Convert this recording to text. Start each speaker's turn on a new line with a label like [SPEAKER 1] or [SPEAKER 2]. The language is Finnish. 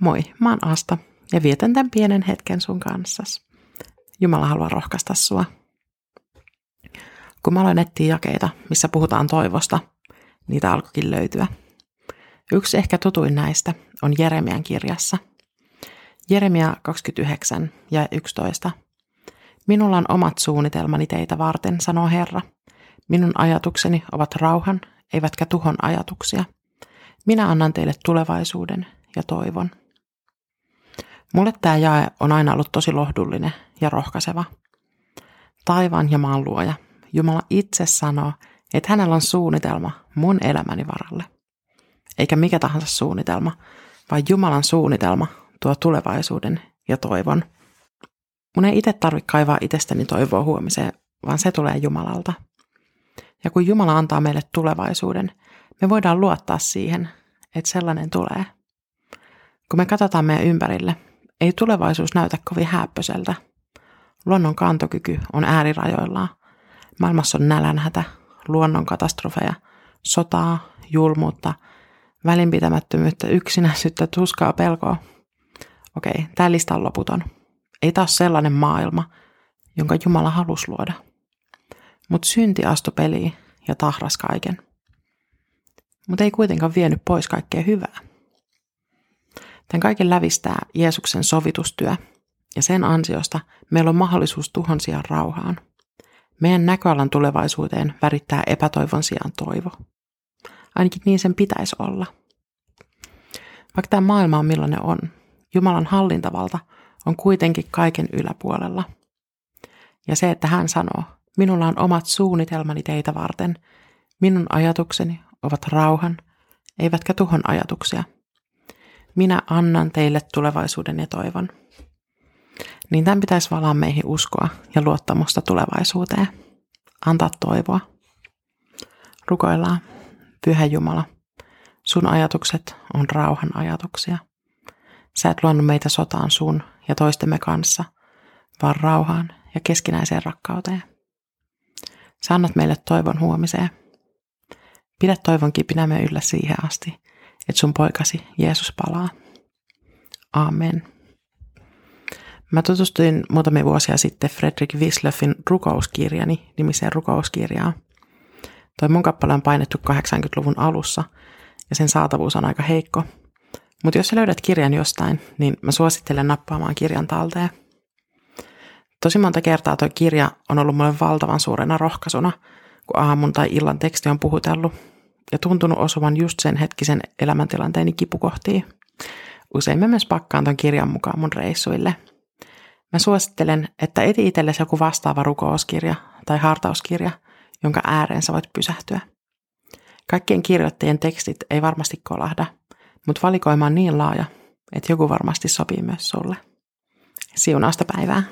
[SPEAKER 1] Moi, mä oon Asta ja vietän tämän pienen hetken sun kanssas. Jumala haluaa rohkaista sua. Kun mä aloin etsiä jakeita, missä puhutaan toivosta, niitä alkoikin löytyä. Yksi ehkä tutuin näistä on Jeremian kirjassa. Jeremia 29 ja 11. Minulla on omat suunnitelmani teitä varten, sanoo Herra. Minun ajatukseni ovat rauhan, eivätkä tuhon ajatuksia. Minä annan teille tulevaisuuden ja toivon. Mulle tämä jae on aina ollut tosi lohdullinen ja rohkaiseva. Taivaan ja maan luoja, Jumala itse sanoo, että hänellä on suunnitelma mun elämäni varalle. Eikä mikä tahansa suunnitelma, vaan Jumalan suunnitelma tuo tulevaisuuden ja toivon. Mun ei itse tarvitse kaivaa itsestäni toivoa huomiseen, vaan se tulee Jumalalta. Ja kun Jumala antaa meille tulevaisuuden, me voidaan luottaa siihen, että sellainen tulee. Kun me katsotaan meidän ympärille, ei tulevaisuus näytä kovin häppöseltä. Luonnon kantokyky on äärirajoillaan. Maailmassa on nälänhätä, luonnonkatastrofeja, sotaa, julmuutta, välinpitämättömyyttä, yksinäisyyttä, tuskaa, pelkoa. Okei, tämä lista on loputon. Ei taas sellainen maailma, jonka Jumala halusi luoda. Mutta synti astui peliin ja tahras kaiken. Mutta ei kuitenkaan vienyt pois kaikkea hyvää. Tämän kaiken lävistää Jeesuksen sovitustyö, ja sen ansiosta meillä on mahdollisuus tuhon sijaan rauhaan. Meidän näköalan tulevaisuuteen värittää epätoivon sijaan toivo. Ainakin niin sen pitäisi olla. Vaikka tämä maailma on millainen on, Jumalan hallintavalta on kuitenkin kaiken yläpuolella. Ja se, että hän sanoo, minulla on omat suunnitelmani teitä varten, minun ajatukseni ovat rauhan, eivätkä tuhon ajatuksia – minä annan teille tulevaisuuden ja toivon. Niin tämän pitäisi valaa meihin uskoa ja luottamusta tulevaisuuteen. Antaa toivoa. Rukoillaan. Pyhä Jumala, sun ajatukset on rauhan ajatuksia. Sä et luonut meitä sotaan sun ja toistemme kanssa, vaan rauhaan ja keskinäiseen rakkauteen. Sä annat meille toivon huomiseen. Pidä toivon kipinämme yllä siihen asti, että sun poikasi Jeesus palaa. Amen. Mä tutustuin muutamia vuosia sitten Fredrik Wislöfin rukouskirjani nimiseen rukouskirjaan. Toi mun kappale on painettu 80-luvun alussa ja sen saatavuus on aika heikko. Mutta jos sä löydät kirjan jostain, niin mä suosittelen nappaamaan kirjan talteen. Tosi monta kertaa toi kirja on ollut mulle valtavan suurena rohkaisuna, kun aamun tai illan teksti on puhutellut ja tuntunut osuvan just sen hetkisen elämäntilanteeni kipukohtiin. Usein mä myös pakkaan ton kirjan mukaan mun reissuille. Mä suosittelen, että eti itsellesi joku vastaava rukouskirja tai hartauskirja, jonka ääreen sä voit pysähtyä. Kaikkien kirjoittajien tekstit ei varmasti kolahda, mutta valikoima on niin laaja, että joku varmasti sopii myös sulle. Siunausta päivää!